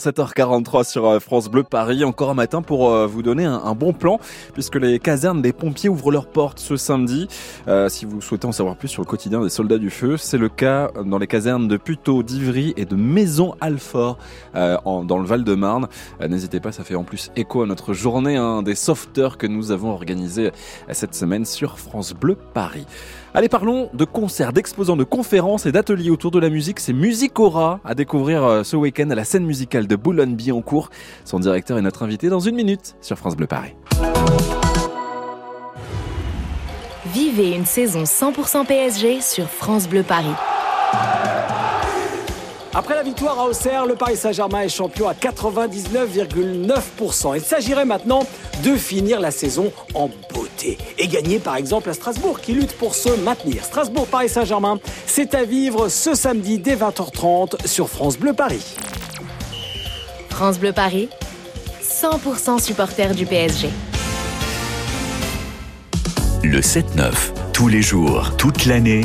7h43 sur euh, France Bleu Paris, encore un matin pour euh, vous donner un, bon plan, puisque les casernes des pompiers ouvrent leurs portes ce samedi. Euh, si vous souhaitez en savoir plus sur le quotidien des soldats du feu, c'est le cas dans les casernes de Puteaux, d'Ivry et de Maison-Alfort dans le Val-de-Marne. N'hésitez pas, ça fait en plus écho à notre journée hein, des sauveteurs que nous avons organisé cette semaine sur France Bleu Paris. Allez, parlons de concerts, d'exposants, de conférences et d'ateliers autour de la musique. C'est Musicora à découvrir ce week-end à la scène musicale de Boulogne-Billancourt. Son directeur est notre invité dans une minute sur France Bleu Paris. Vivez une saison 100% PSG sur France Bleu Paris. Après la victoire à Auxerre, le Paris Saint-Germain est champion à 99,9%. Il s'agirait maintenant de finir la saison en beauté et gagner par exemple à Strasbourg qui lutte pour se maintenir. Strasbourg-Paris Saint-Germain, c'est à vivre ce samedi dès 20h30 sur France Bleu Paris. France Bleu Paris, 100% supporter du PSG. Le 7-9, tous les jours, toute l'année,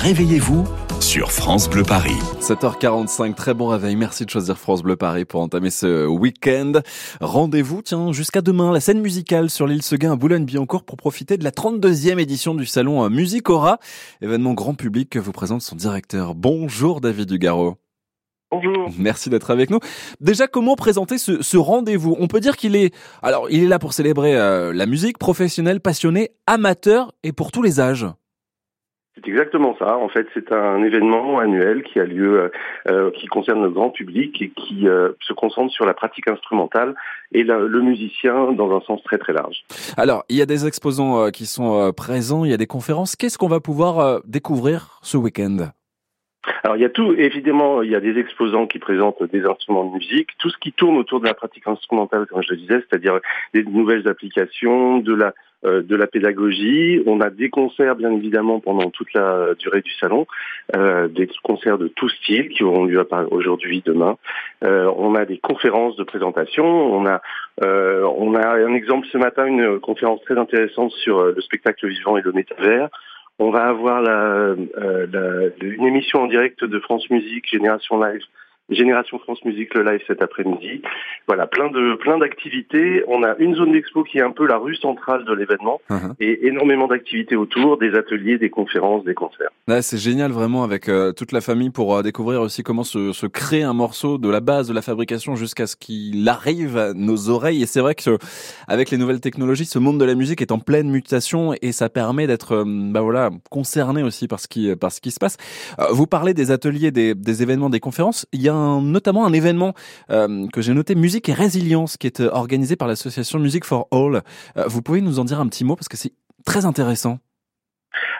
réveillez-vous sur France Bleu Paris. 7h45, très bon réveil. Merci de choisir France Bleu Paris pour entamer ce week-end. Rendez-vous, tiens, jusqu'à demain, la scène musicale sur l'île Seguin à Boulogne-Billancourt pour profiter de la 32e édition du salon Musicora, événement grand public que vous présente son directeur. Bonjour David Dugaro. Bonjour. Merci d'être avec nous. Déjà, comment présenter ce, rendez-vous? On peut dire qu'il est, alors, il est là pour célébrer euh, la musique professionnelle, passionnée, amateur et pour tous les âges. C'est exactement ça. En fait, c'est un événement annuel qui a lieu, euh, euh, qui concerne le grand public et qui se concentre sur la pratique instrumentale et le musicien dans un sens très très large. Alors, il y a des exposants qui sont présents, il y a des conférences. Qu'est-ce qu'on va pouvoir découvrir ce week-end? Alors il y a tout, évidemment, il y a des exposants qui présentent des instruments de musique, tout ce qui tourne autour de la pratique instrumentale, comme je le disais, c'est-à-dire des nouvelles applications, de la euh, de la pédagogie. On a des concerts, bien évidemment, pendant toute la durée du salon, euh, des concerts de tout style qui auront lieu aujourd'hui, demain. Euh, on a des conférences de présentation. On a on a un exemple ce matin, une conférence très intéressante sur le spectacle vivant et le métavers. On va avoir la, euh, une émission en direct de France Musique, Génération Live, Génération France Musique le live cet après-midi. Voilà, plein de plein d'activités. On a une zone d'expo qui est un peu la rue centrale de l'événement uh-huh. et énormément d'activités autour, des ateliers, des conférences, des concerts. c'est génial vraiment avec euh, toute la famille pour euh, découvrir aussi comment se, se crée un morceau de la base de la fabrication jusqu'à ce qu'il arrive à nos oreilles. Et c'est vrai que avec les nouvelles technologies, ce monde de la musique est en pleine mutation et ça permet d'être euh, bah voilà concerné aussi par ce qui par ce qui se passe. vous parlez des ateliers, des, des événements, des conférences. Il y a notamment un événement euh, que j'ai noté, Musique et Résilience, qui est euh, organisé par l'association Music for All. Euh, vous pouvez nous en dire un petit mot parce que c'est très intéressant.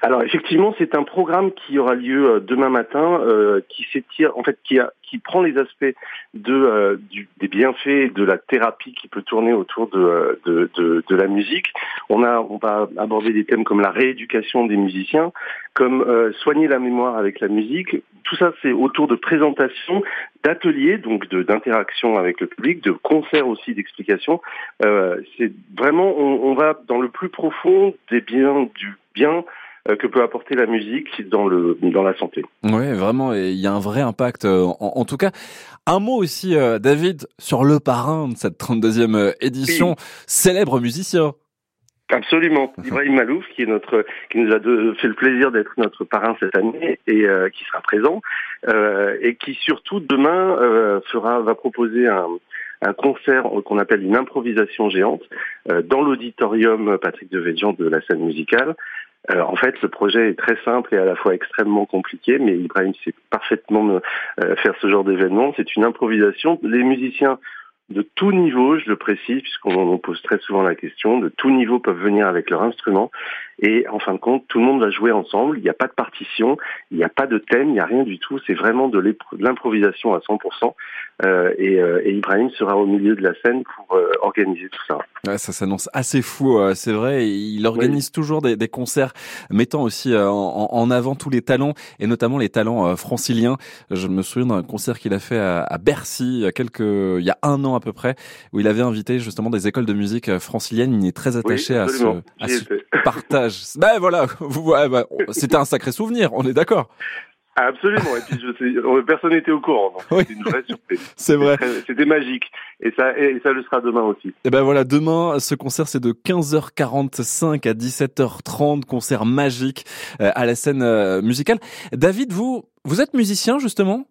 Alors effectivement, c'est un programme qui aura lieu demain matin, qui s'étire, en fait, qui a qui prend les aspects de, euh, des bienfaits de la thérapie qui peut tourner autour de, de, de, la musique. On, a, on va aborder des thèmes comme la rééducation des musiciens, comme euh, soigner la mémoire avec la musique. Tout ça, c'est autour de présentations, d'ateliers, donc d'interaction avec le public, de concerts aussi d'explications. Euh, c'est vraiment, on, on va dans le plus profond des biens du bien euh, que peut apporter la musique dans le dans la santé. Oui, vraiment, il y a un vrai impact. Euh, en, tout cas, un mot aussi, euh, David, sur le parrain de cette 32e édition, célèbre musicien. Absolument, Ibrahim Malouf, qui est notre, qui nous a fait le plaisir d'être notre parrain cette année et qui sera présent et qui surtout demain fera, va proposer un, un concert qu'on appelle une improvisation géante dans l'auditorium Patrick de Védian de la scène musicale euh, en fait, le projet est très simple et à la fois extrêmement compliqué, mais Ibrahim sait parfaitement euh, faire ce genre d'événement. C'est une improvisation. Les musiciens de tout niveau, je le précise, puisqu'on pose très souvent la question, de tout niveau peuvent venir avec leur instrument. Et en fin de compte, tout le monde va jouer ensemble. Il n'y a pas de partition, il n'y a pas de thème, il n'y a rien du tout. C'est vraiment de l'improvisation à 100%. Euh, et, euh, et, Ibrahim sera au milieu de la scène pour euh, organiser tout ça. Ouais, ça s'annonce assez fou, c'est vrai. Il organise toujours des, des, concerts mettant aussi en, en, avant tous les talents et notamment les talents franciliens. Je me souviens d'un concert qu'il a fait à, à, Bercy il y a quelques, il y a un an à peu près, où il avait invité justement des écoles de musique franciliennes. Il est très attaché à ce, à ce partage. Ben voilà, bah, c'était un sacré souvenir. On est d'accord. Absolument. Et puis je personne n'était au courant. C'était une vraie surprise. C'est vrai. C'était magique. Et ça, et ça le sera demain aussi. Et eh ben voilà, demain, ce concert c'est de 15h45 à 17h30, concert magique euh, à la scène euh, musicale. David, vous, vous êtes musicien justement?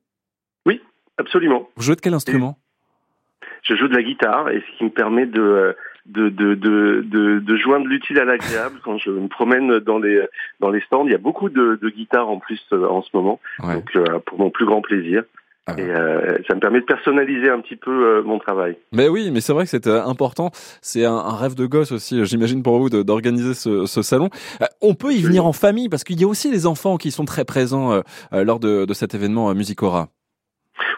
Oui, absolument. Vous jouez de quel instrument? Je joue de la guitare et ce qui me permet de euh, de, de, de, de, joindre l'utile à l'agréable quand je me promène dans les, dans les stands. Il y a beaucoup de, de guitares en plus euh, en ce moment, donc euh, pour mon plus grand plaisir. Ah et euh, ça me permet de personnaliser un petit peu mon travail. Mais oui, mais c'est vrai que c'est important. C'est un, rêve de gosse aussi, j'imagine pour vous, d'organiser ce, ce, salon. on peut y venir en famille parce qu'il y a aussi les enfants qui sont très présents lors de, de cet événement Musicora.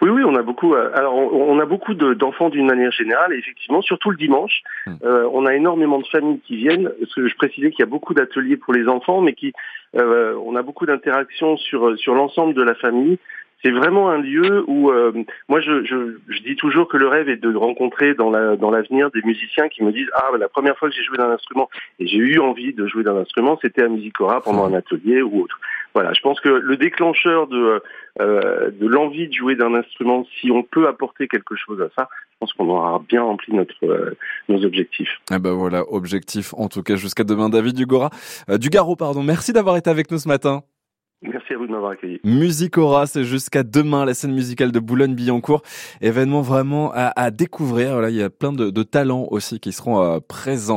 Oui, oui, on a beaucoup. Euh, alors, on, a beaucoup d'enfants d'une manière générale, et effectivement, surtout le dimanche, hmm. euh, on a énormément de familles qui viennent. Parce que je précisais qu'il y a beaucoup d'ateliers pour les enfants, mais qui, euh, on a beaucoup d'interactions sur sur l'ensemble de la famille c'est vraiment un lieu où euh, moi je, je, je, dis toujours que le rêve est de rencontrer dans la dans l'avenir des musiciens qui me disent ah la première fois que j'ai joué d'un instrument et j'ai eu envie de jouer d'un instrument c'était à Musicora pendant un atelier ou autre. Voilà, je pense que le déclencheur de euh, de l'envie de jouer d'un instrument, si on peut apporter quelque chose à ça, je pense qu'on aura bien rempli notre euh, nos objectifs. Eh ben voilà, objectif en tout cas jusqu'à demain. David Dugora, euh, Dugaro pardon, merci d'avoir été avec nous ce matin. Merci à vous de m'avoir accueilli. Musicora, c'est jusqu'à demain la scène musicale de Boulogne-Billancourt. Événement vraiment à, découvrir. Voilà, il y a plein de, talents aussi qui seront euh, présents.